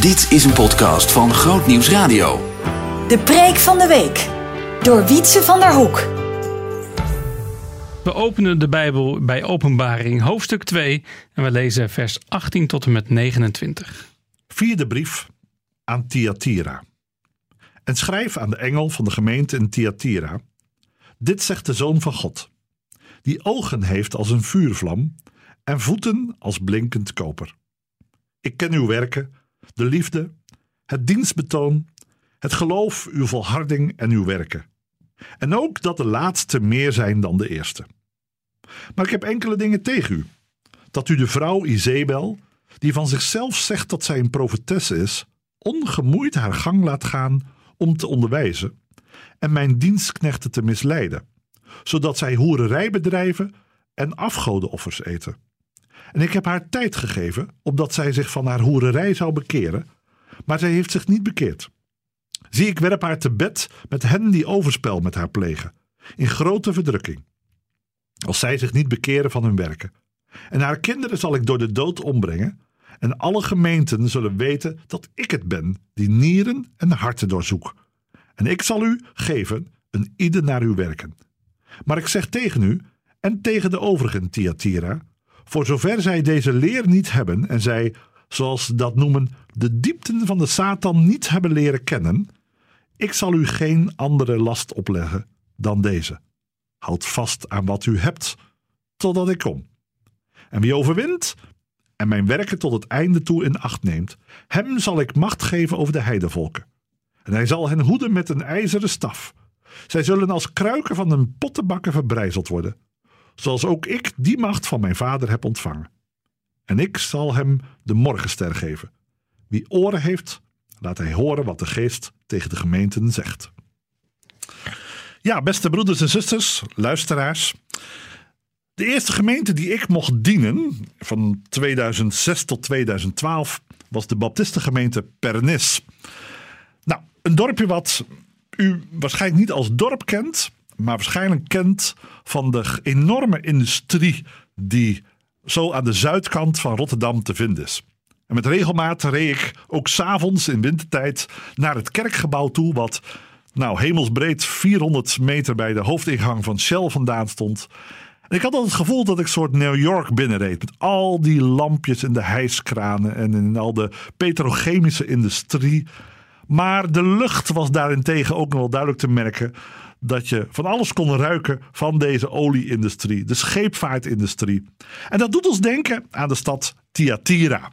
Dit is een podcast van Groot Nieuws Radio. De preek van de week. Door Wietse van der Hoek. We openen de Bijbel bij Openbaring, hoofdstuk 2, en we lezen vers 18 tot en met 29. Vierde brief aan Thyatira. En schrijf aan de engel van de gemeente in Thyatira. Dit zegt de Zoon van God, die ogen heeft als een vuurvlam en voeten als blinkend koper. Ik ken uw werken, de liefde, het dienstbetoon, het geloof, uw volharding en uw werken. En ook dat de laatste meer zijn dan de eerste. Maar ik heb enkele dingen tegen u. Dat u de vrouw Izebel, die van zichzelf zegt dat zij een profetes is, ongemoeid haar gang laat gaan om te onderwijzen en mijn dienstknechten te misleiden, zodat zij hoererij bedrijven en afgodenoffers eten. En ik heb haar tijd gegeven, opdat zij zich van haar hoererij zou bekeren, maar zij heeft zich niet bekeerd. Zie, ik werp haar te bed met hen die overspel met haar plegen, in grote verdrukking. Als zij zich niet bekeren van hun werken. En haar kinderen zal ik door de dood ombrengen, en alle gemeenten zullen weten dat ik het ben die nieren en harten doorzoek. En ik zal u geven een ieder naar uw werken. Maar ik zeg tegen u en tegen de overigen Thyatira, voor zover zij deze leer niet hebben en zij, zoals ze dat noemen, de diepten van de Satan niet hebben leren kennen, ik zal u geen andere last opleggen dan deze. Houd vast aan wat u hebt, totdat ik kom. En wie overwint en mijn werken tot het einde toe in acht neemt, hem zal ik macht geven over de heidevolken. En hij zal hen hoeden met een ijzeren staf. Zij zullen als kruiken van een pottenbakker verbrijzeld worden, zoals ook ik die macht van mijn vader heb ontvangen. En ik zal hem de morgenster geven. Wie oren heeft, laat hij horen wat de geest tegen de gemeenten zegt. Ja, beste broeders en zusters, luisteraars. De eerste gemeente die ik mocht dienen, van 2006 tot 2012, was de Baptistengemeente Pernis. Nou, een dorpje wat u waarschijnlijk niet als dorp kent, maar waarschijnlijk kent van de enorme industrie die zo aan de zuidkant van Rotterdam te vinden is. En met regelmaat reed ik ook s'avonds in wintertijd naar het kerkgebouw toe, wat nou hemelsbreed 400 meter bij de hoofdingang van Shell vandaan stond. En ik had al het gevoel dat ik een soort New York binnenreed. Met al die lampjes in de hijskranen en in al de petrochemische industrie. Maar de lucht was daarentegen ook nog wel duidelijk te merken dat je van alles kon ruiken van deze olieindustrie, de scheepvaartindustrie. En dat doet ons denken aan de stad Thyatira.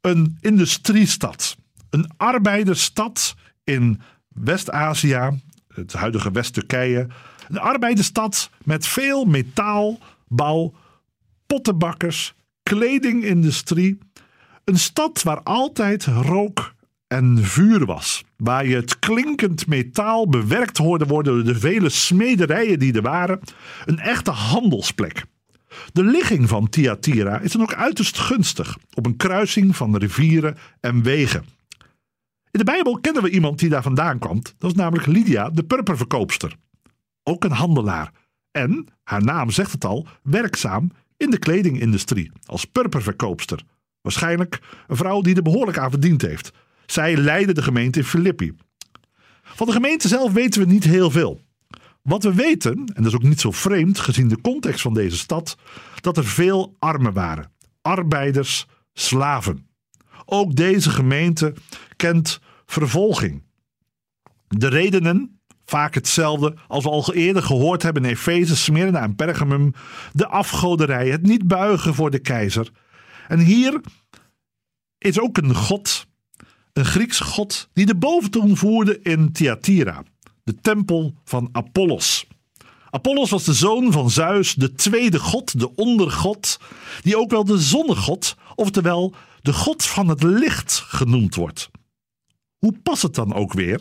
Een industriestad, een arbeidersstad in West-Azië, het huidige West-Turkije. Een arbeidersstad met veel metaalbouw, pottenbakkers, kledingindustrie. Een stad waar altijd rook en vuur was. Waar je het klinkend metaal bewerkt hoorde worden door de vele smederijen die er waren. Een echte handelsplek. De ligging van Thyatira is dan ook uiterst gunstig op een kruising van rivieren en wegen. In de Bijbel kennen we iemand die daar vandaan kwam. Dat was namelijk Lydia, de purperverkoopster. Ook een handelaar. En, haar naam zegt het al, werkzaam in de kledingindustrie als purperverkoopster. Waarschijnlijk een vrouw die er behoorlijk aan verdiend heeft. Zij leidde de gemeente in Filippi. Van de gemeente zelf weten we niet heel veel. Wat we weten, en dat is ook niet zo vreemd gezien de context van deze stad, dat er veel armen waren. Arbeiders, slaven. Ook deze gemeente kent vervolging. De redenen, vaak hetzelfde als we al eerder gehoord hebben in Efeze, Smyrna en Pergamum. De afgoderij, het niet buigen voor de keizer. En hier is ook een god, een Grieks god, die de boventoon voerde in Thyatira, de tempel van Apollos. Apollos was de zoon van Zeus, de tweede god, de ondergod, die ook wel de zonnegod, oftewel de god van het licht genoemd wordt. Hoe past het dan ook weer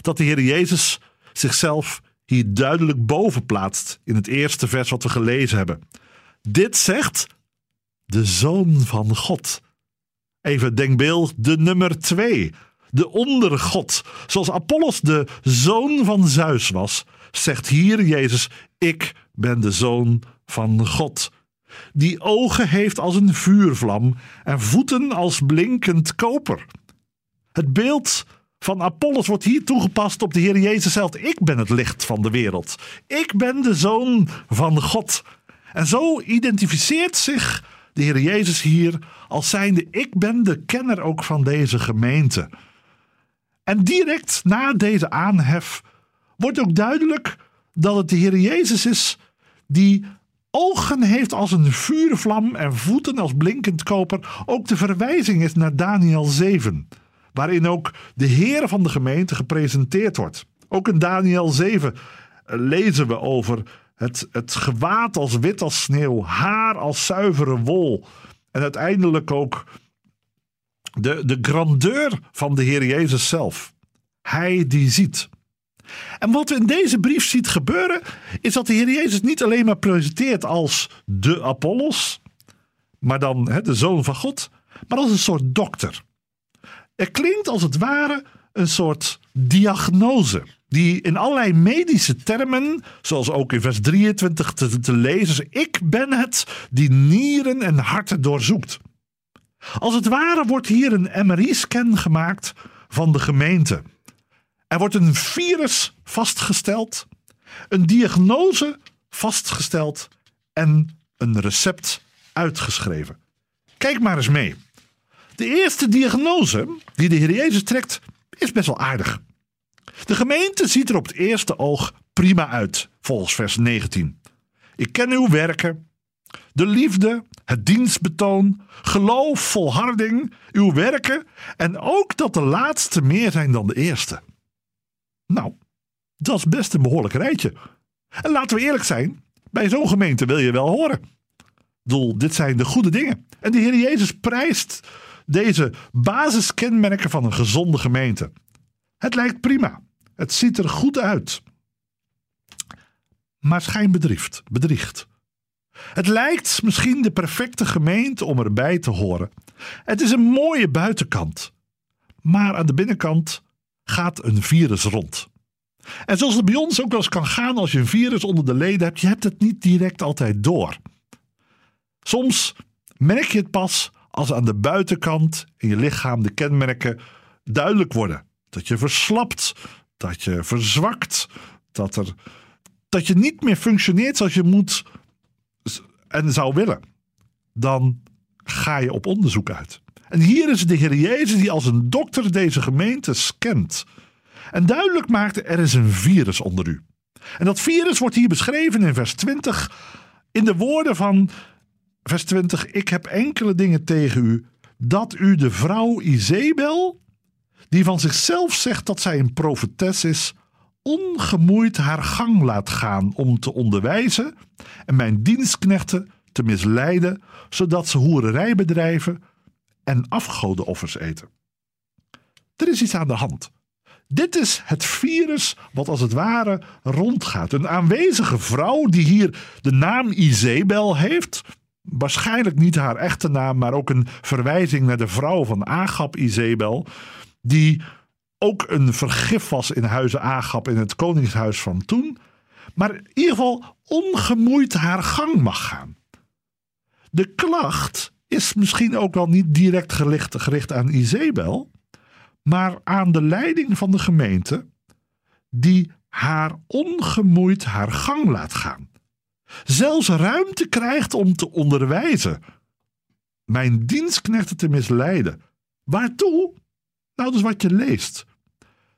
dat de Heer Jezus zichzelf hier duidelijk boven plaatst in het eerste vers wat we gelezen hebben? Dit zegt de Zoon van God. Even denkbeeld de nummer twee, de ondergod. Zoals Apollos de zoon van Zeus was, zegt hier Jezus: Ik ben de zoon van God. die ogen heeft als een vuurvlam en voeten als blinkend koper. Het beeld van Apollos wordt hier toegepast op de Heer Jezus zelf. Ik ben het licht van de wereld. Ik ben de zoon van God. En zo identificeert zich de Heer Jezus hier als zijnde: Ik ben de kenner ook van deze gemeente. En direct na deze aanhef wordt ook duidelijk dat het de Heer Jezus is die ogen heeft als een vuurvlam en voeten als blinkend koper. Ook de verwijzing is naar Daniel 7, waarin ook de Heer van de gemeente gepresenteerd wordt. Ook in Daniel 7 eh, lezen we over het, het gewaad als wit als sneeuw, haar als zuivere wol. En uiteindelijk ook de, de grandeur van de Heer Jezus zelf. Hij die ziet. En wat we in deze brief ziet gebeuren, is dat de Heer Jezus niet alleen maar presenteert als de Apollos, maar dan de zoon van God, maar als een soort dokter. Er klinkt als het ware een soort diagnose, die in allerlei medische termen, zoals ook in vers 23 te, lezen is: Ik ben het die nieren en harten doorzoekt. Als het ware wordt hier een MRI-scan gemaakt van de gemeente. Er wordt een virus vastgesteld, een diagnose vastgesteld en een recept uitgeschreven. Kijk maar eens mee. De eerste diagnose die de Heer Jezus trekt is best wel aardig. De gemeente ziet er op het eerste oog prima uit, volgens vers 19. Ik ken uw werken, de liefde, het dienstbetoon, geloof, volharding, uw werken en ook dat de laatste meer zijn dan de eerste. Nou, dat is best een behoorlijk rijtje. En laten we eerlijk zijn, bij zo'n gemeente wil je wel horen. Doel, dit zijn de goede dingen. En de Heer Jezus prijst deze basiskenmerken van een gezonde gemeente. Het lijkt prima. Het ziet er goed uit. Maar schijnbedrift, bedriegt. Het lijkt misschien de perfecte gemeente om erbij te horen. Het is een mooie buitenkant. Maar aan de binnenkant gaat een virus rond. En zoals het bij ons ook wel eens kan gaan als je een virus onder de leden hebt, je hebt het niet direct altijd door. Soms merk je het pas als aan de buitenkant in je lichaam de kenmerken duidelijk worden. Dat je verslapt, dat je verzwakt, dat, er, dat je niet meer functioneert zoals je moet en zou willen. Dan ga je op onderzoek uit. En hier is de Heer Jezus die als een dokter deze gemeente scant. En duidelijk maakt er is een virus onder u. En dat virus wordt hier beschreven in vers 20 in de woorden van vers 20. Ik heb enkele dingen tegen u. Dat u de vrouw Izebel, die van zichzelf zegt dat zij een profetes is, ongemoeid haar gang laat gaan om te onderwijzen en mijn dienstknechten te misleiden, zodat ze hoererij bedrijven en afgodenoffers eten. Er is iets aan de hand. Dit is het virus wat als het ware rondgaat. Een aanwezige vrouw die hier de naam Izebel heeft. Waarschijnlijk niet haar echte naam, maar ook een verwijzing naar de vrouw van Agap Izebel. Die ook een vergif was in huizen Agap in het koningshuis van toen. Maar in ieder geval ongemoeid haar gang mag gaan. De klacht is misschien ook wel niet direct gericht, gericht aan Izebel, maar aan de leiding van de gemeente, die haar ongemoeid haar gang laat gaan. Zelfs ruimte krijgt om te onderwijzen. Mijn dienstknechten te misleiden. Waartoe? Nou, dus wat je leest.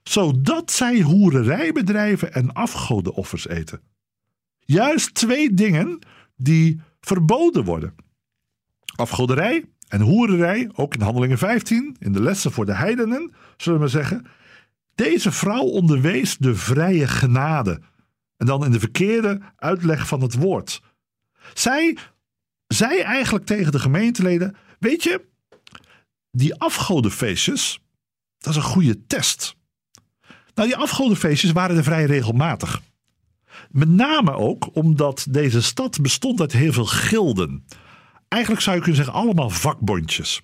Zodat zij hoererij bedrijven en afgodenoffers eten. Juist twee dingen die verboden worden afgoderij en hoererij, ook in Handelingen 15, in de lessen voor de heidenen, zullen we zeggen. Deze vrouw onderwees de vrije genade. En dan in de verkeerde uitleg van het woord. Zij zei eigenlijk tegen de gemeenteleden: Weet je, die afgodenfeestjes, dat is een goede test. Nou, die afgodenfeestjes waren er vrij regelmatig. Met name ook omdat deze stad bestond uit heel veel gilden eigenlijk zou je kunnen zeggen allemaal vakbondjes.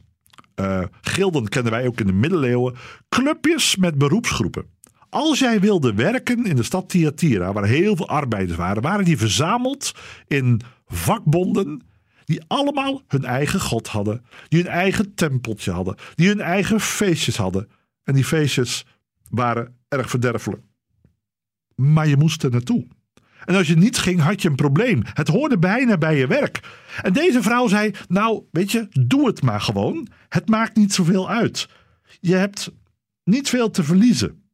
Uh, gilden kennen wij ook in de middeleeuwen. Clubjes met beroepsgroepen. Als jij wilde werken in de stad Thyatira, waar heel veel arbeiders waren, waren die verzameld in vakbonden die allemaal hun eigen God hadden, die hun eigen tempeltje hadden, die hun eigen feestjes hadden. En die feestjes waren erg verderfelijk. Maar je moest er naartoe. En als je niet ging, had je een probleem. Het hoorde bijna bij je werk. En deze vrouw zei: Nou, weet je, doe het maar gewoon. Het maakt niet zoveel uit. Je hebt niet veel te verliezen.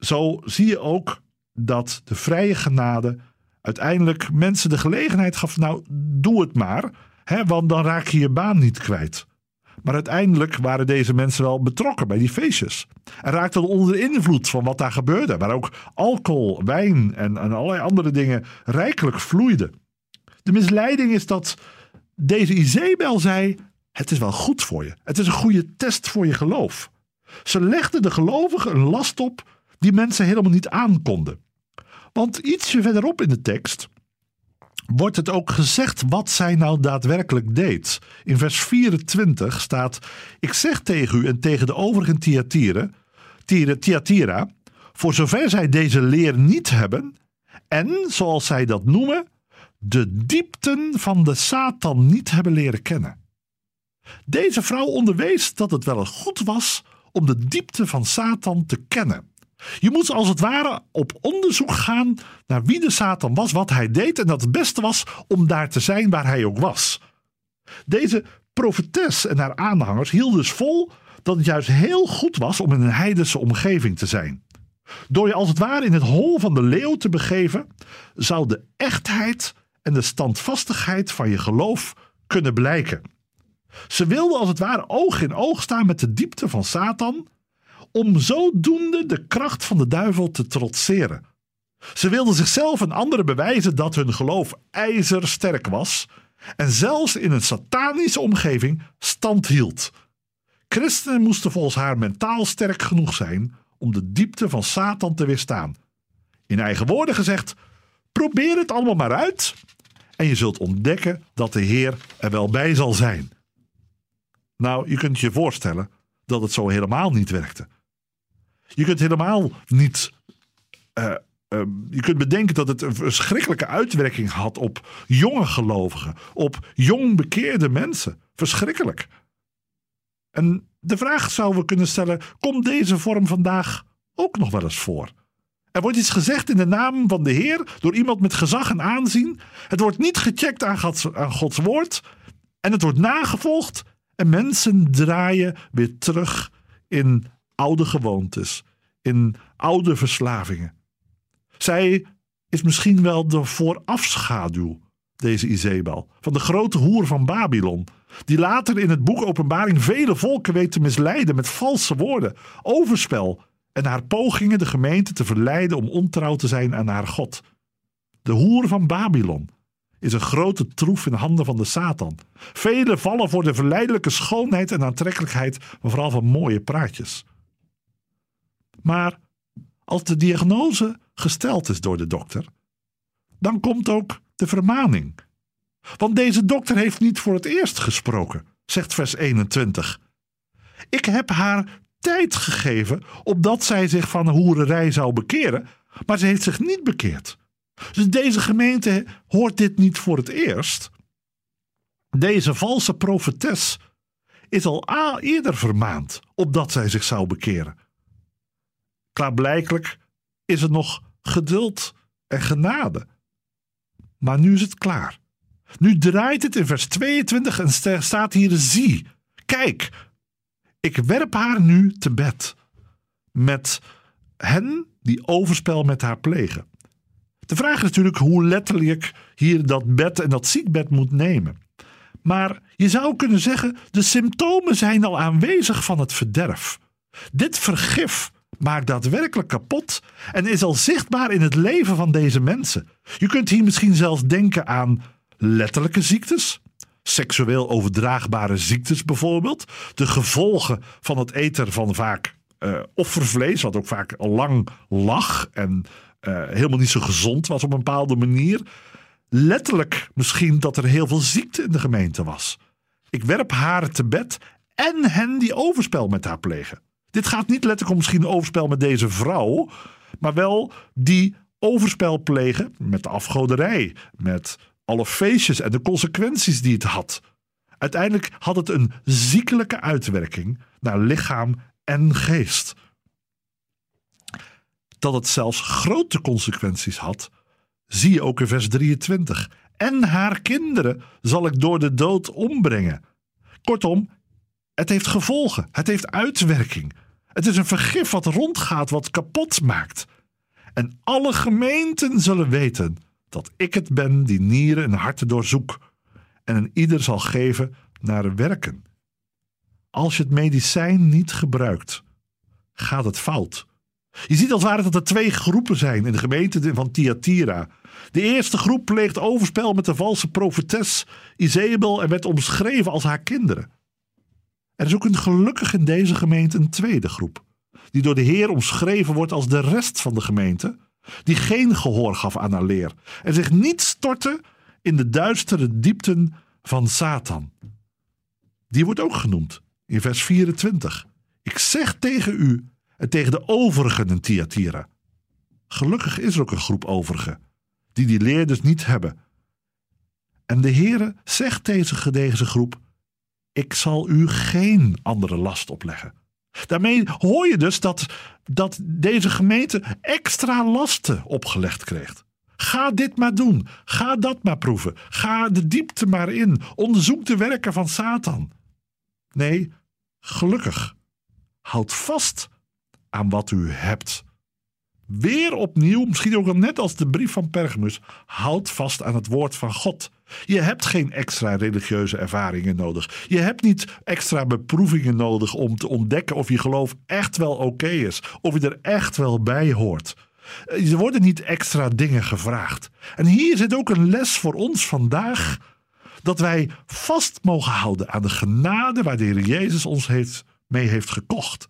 Zo zie je ook dat de vrije genade uiteindelijk mensen de gelegenheid gaf: Nou, doe het maar, hè, want dan raak je je baan niet kwijt. Maar uiteindelijk waren deze mensen wel betrokken bij die feestjes. En raakten onder de invloed van wat daar gebeurde. Waar ook alcohol, wijn en, en allerlei andere dingen rijkelijk vloeiden. De misleiding is dat deze Izebel zei: Het is wel goed voor je. Het is een goede test voor je geloof. Ze legde de gelovigen een last op die mensen helemaal niet aankonden. Want ietsje verderop in de tekst wordt het ook gezegd wat zij nou daadwerkelijk deed. In vers 24 staat: Ik zeg tegen u en tegen de overige Thyatira, Thyatira, voor zover zij deze leer niet hebben, en zoals zij dat noemen, de diepten van de Satan niet hebben leren kennen. Deze vrouw onderwees dat het wel goed was om de diepte van Satan te kennen. Je moet als het ware op onderzoek gaan naar wie de Satan was, wat hij deed en dat het beste was om daar te zijn waar hij ook was. Deze profetes en haar aanhangers hielden dus vol dat het juist heel goed was om in een heidense omgeving te zijn. Door je als het ware in het hol van de leeuw te begeven, zou de echtheid en de standvastigheid van je geloof kunnen blijken. Ze wilden als het ware oog in oog staan met de diepte van Satan om zodoende de kracht van de duivel te trotseren. Ze wilden zichzelf en anderen bewijzen dat hun geloof ijzersterk was en zelfs in een satanische omgeving stand hield. Christenen moesten volgens haar mentaal sterk genoeg zijn om de diepte van Satan te weerstaan. In eigen woorden gezegd: probeer het allemaal maar uit en je zult ontdekken dat de Heer er wel bij zal zijn. Nou, je kunt je voorstellen dat het zo helemaal niet werkte. Je kunt helemaal niet. Uh, uh, je kunt bedenken dat het een verschrikkelijke uitwerking had op jonge gelovigen, op jong bekeerde mensen. Verschrikkelijk. En de vraag zouden we kunnen stellen: komt deze vorm vandaag ook nog wel eens voor? Er wordt iets gezegd in de naam van de Heer door iemand met gezag en aanzien. Het wordt niet gecheckt aan Gods, aan Gods woord. En het wordt nagevolgd. En mensen draaien weer terug in oude gewoontes, in oude verslavingen. Zij is misschien wel de voorafschaduw, deze Izebel, van de grote hoer van Babylon, die later in het boek Openbaring vele volken weet te misleiden met valse woorden, overspel en haar pogingen de gemeente te verleiden om ontrouw te zijn aan haar God. De hoer van Babylon is een grote troef in handen van de Satan. Velen vallen voor de verleidelijke schoonheid en aantrekkelijkheid, maar vooral van mooie praatjes. Maar als de diagnose gesteld is door de dokter, dan komt ook de vermaning. Want deze dokter heeft niet voor het eerst gesproken, zegt vers 21. Ik heb haar tijd gegeven opdat zij zich van hoererij zou bekeren, maar ze heeft zich niet bekeerd. Dus deze gemeente hoort dit niet voor het eerst. Deze valse profetes is al eerder vermaand opdat zij zich zou bekeren. Klaarblijkelijk is het nog geduld en genade. Maar nu is het klaar. Nu draait het in vers 22 en staat hier: zie, kijk, ik werp haar nu te bed met hen die overspel met haar plegen. De vraag is natuurlijk hoe letterlijk hier dat bed en dat ziekbed moet nemen. Maar je zou kunnen zeggen: de symptomen zijn al aanwezig van het verderf. Dit vergif maakt daadwerkelijk kapot en is al zichtbaar in het leven van deze mensen. Je kunt hier misschien zelfs denken aan letterlijke ziektes, seksueel overdraagbare ziektes bijvoorbeeld, de gevolgen van het eten van vaak uh, offervlees, wat ook vaak lang lag en uh, helemaal niet zo gezond was op een bepaalde manier. Letterlijk misschien dat er heel veel ziekte in de gemeente was. Ik werp haar te bed en hen die overspel met haar plegen. Dit gaat niet letterlijk om misschien overspel met deze vrouw, maar wel die overspel plegen met de afgoderij, met alle feestjes en de consequenties die het had. Uiteindelijk had het een ziekelijke uitwerking naar lichaam en geest. Dat het zelfs grote consequenties had, zie je ook in vers 23. En haar kinderen zal ik door de dood ombrengen. Kortom, het heeft gevolgen, het heeft uitwerking. Het is een vergif wat rondgaat, wat kapot maakt. En alle gemeenten zullen weten dat ik het ben die nieren en harten doorzoek en een ieder zal geven naar werken. Als je het medicijn niet gebruikt, gaat het fout. Je ziet als ware dat er twee groepen zijn in de gemeente van Thyatira. De eerste groep pleegt overspel met de valse profetes Izebel en werd omschreven als haar kinderen. Er is ook een gelukkig in deze gemeente een tweede groep, die door de Heer omschreven wordt als de rest van de gemeente, die geen gehoor gaf aan haar leer en zich niet stortte in de duistere diepten van Satan. Die wordt ook genoemd in vers 24. Ik zeg tegen u en tegen de overigen in Thyatira. Gelukkig is er ook een groep overigen die die leer dus niet hebben. En de Heere zegt tegen deze groep: Ik zal u geen andere last opleggen. Daarmee hoor je dus dat, dat deze gemeente extra lasten opgelegd kreeg. Ga dit maar doen. Ga dat maar proeven. Ga de diepte maar in. Onderzoek de werken van Satan. Nee, gelukkig. Houd vast aan wat u hebt. Weer opnieuw, misschien ook al net als de brief van Pergamus, houd vast aan het woord van God. Je hebt geen extra religieuze ervaringen nodig. Je hebt niet extra beproevingen nodig om te ontdekken of je geloof echt wel oké is, of je er echt wel bij hoort. Er worden niet extra dingen gevraagd. En hier zit ook een les voor ons vandaag. Dat wij vast mogen houden aan de genade waar de Heer Jezus ons heeft, mee heeft gekocht.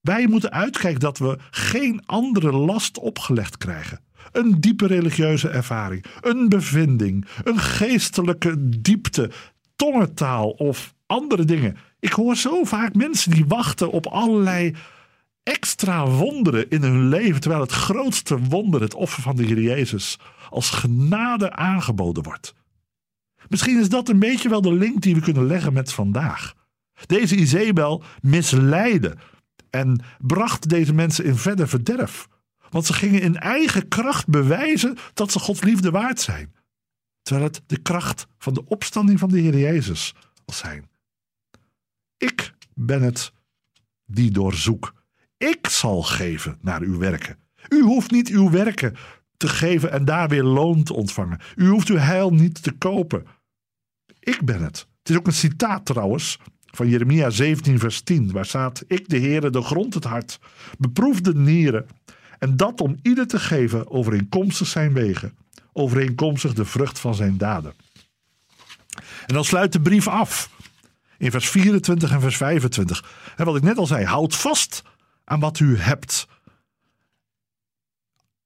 Wij moeten uitkijken dat we geen andere last opgelegd krijgen. Een diepe religieuze ervaring, een bevinding, een geestelijke diepte, tongentaal of andere dingen. Ik hoor zo vaak mensen die wachten op allerlei extra wonderen in hun leven, terwijl het grootste wonder, het offer van de Heer Jezus, als genade aangeboden wordt. Misschien is dat een beetje wel de link die we kunnen leggen met vandaag. Deze Izebel misleidde en bracht deze mensen in verder verderf. Want ze gingen in eigen kracht bewijzen dat ze Gods liefde waard zijn. Terwijl het de kracht van de opstanding van de Heer Jezus zal zijn. Ik ben het die doorzoek. Ik zal geven naar uw werken. U hoeft niet uw werken te geven en daar weer loon te ontvangen. U hoeft uw heil niet te kopen. Ik ben het. Het is ook een citaat trouwens van Jeremia 17, vers 10, waar staat: Ik, de Heere, de grond het hart, beproef de nieren, en dat om ieder te geven overeenkomstig zijn wegen, overeenkomstig de vrucht van zijn daden. En dan sluit de brief af in vers 24 en vers 25. En wat ik net al zei, houd vast aan wat u hebt.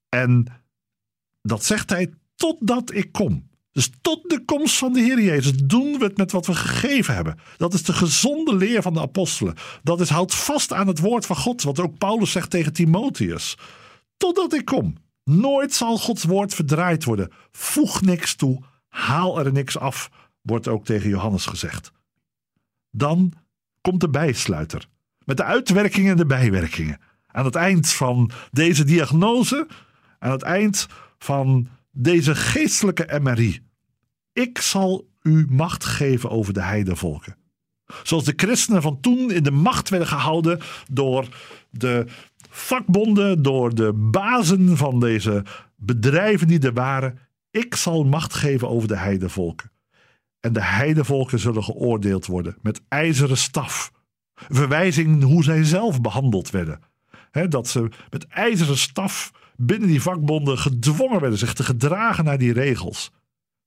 En dat zegt hij totdat ik kom. Dus tot de komst van de Heer Jezus doen we het met wat we gegeven hebben. Dat is de gezonde leer van de apostelen. Dat is houd vast aan het woord van God, wat ook Paulus zegt tegen Timotheus. Totdat ik kom. Nooit zal Gods woord verdraaid worden. Voeg niks toe, haal er niks af, wordt ook tegen Johannes gezegd. Dan komt de bijsluiter met de uitwerkingen en de bijwerkingen. Aan het eind van deze diagnose, aan het eind van deze geestelijke MRI. Ik zal u macht geven over de heidevolken. Zoals de christenen van toen in de macht werden gehouden door de vakbonden, door de bazen van deze bedrijven die er waren. Ik zal macht geven over de heidevolken. En de heidevolken zullen geoordeeld worden met ijzeren staf. Verwijzing hoe zij zelf behandeld werden. dat ze met ijzeren staf binnen die vakbonden gedwongen werden zich te gedragen naar die regels.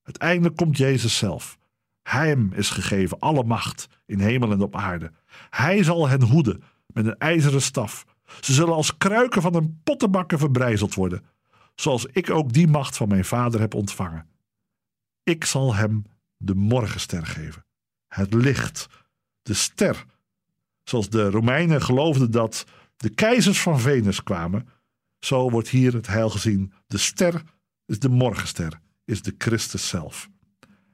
Uiteindelijk komt Jezus zelf. Hem is gegeven alle macht in hemel en op aarde. Hij zal hen hoeden met een ijzeren staf. Ze zullen als kruiken van een pottenbakker verbrijzeld worden, zoals ik ook die macht van mijn vader heb ontvangen. Ik zal hem de morgenster geven, het licht, de ster. Zoals de Romeinen geloofden dat de keizers van Venus kwamen, zo wordt hier het heil gezien. De ster is de morgenster is de Christus zelf.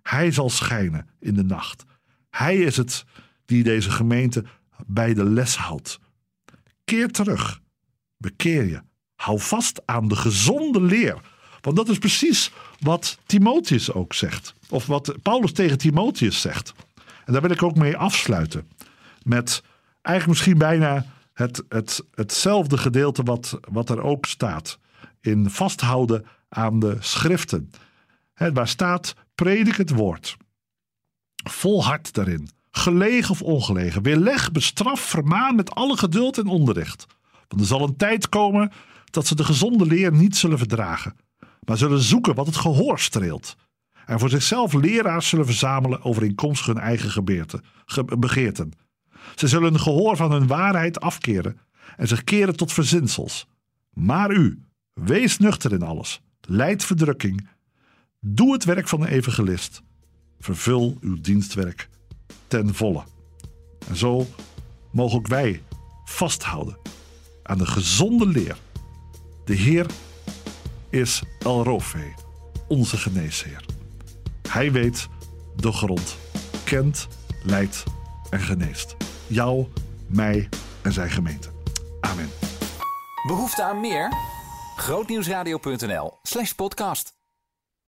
Hij zal schijnen in de nacht. Hij is het die deze gemeente bij de les houdt. Keer terug. Bekeer je. Hou vast aan de gezonde leer. Want dat is precies wat Timotheus ook zegt. Of wat Paulus tegen Timotheus zegt. En daar wil ik ook mee afsluiten. Met eigenlijk misschien bijna het, het, hetzelfde gedeelte wat, wat er ook staat. In vasthouden aan de schriften. Waar staat, predik het woord. Volhard daarin. Gelegen of ongelegen. Weerleg, bestraf, vermaan met alle geduld en onderricht. Want er zal een tijd komen dat ze de gezonde leer niet zullen verdragen. Maar zullen zoeken wat het gehoor streelt. En voor zichzelf leraars zullen verzamelen overeenkomstig hun eigen gebeerte, begeerten. Ze zullen een gehoor van hun waarheid afkeren en zich keren tot verzinsels. Maar u, wees nuchter in alles. Leid verdrukking. Doe het werk van de evangelist. Vervul uw dienstwerk ten volle. En zo mogen ook wij vasthouden aan de gezonde leer. De Heer is El Rofe, onze geneesheer. Hij weet de grond, kent, leidt en geneest. Jou, mij en zijn gemeente. Amen. Behoefte aan meer? Grootnieuwsradio.nl slash podcast.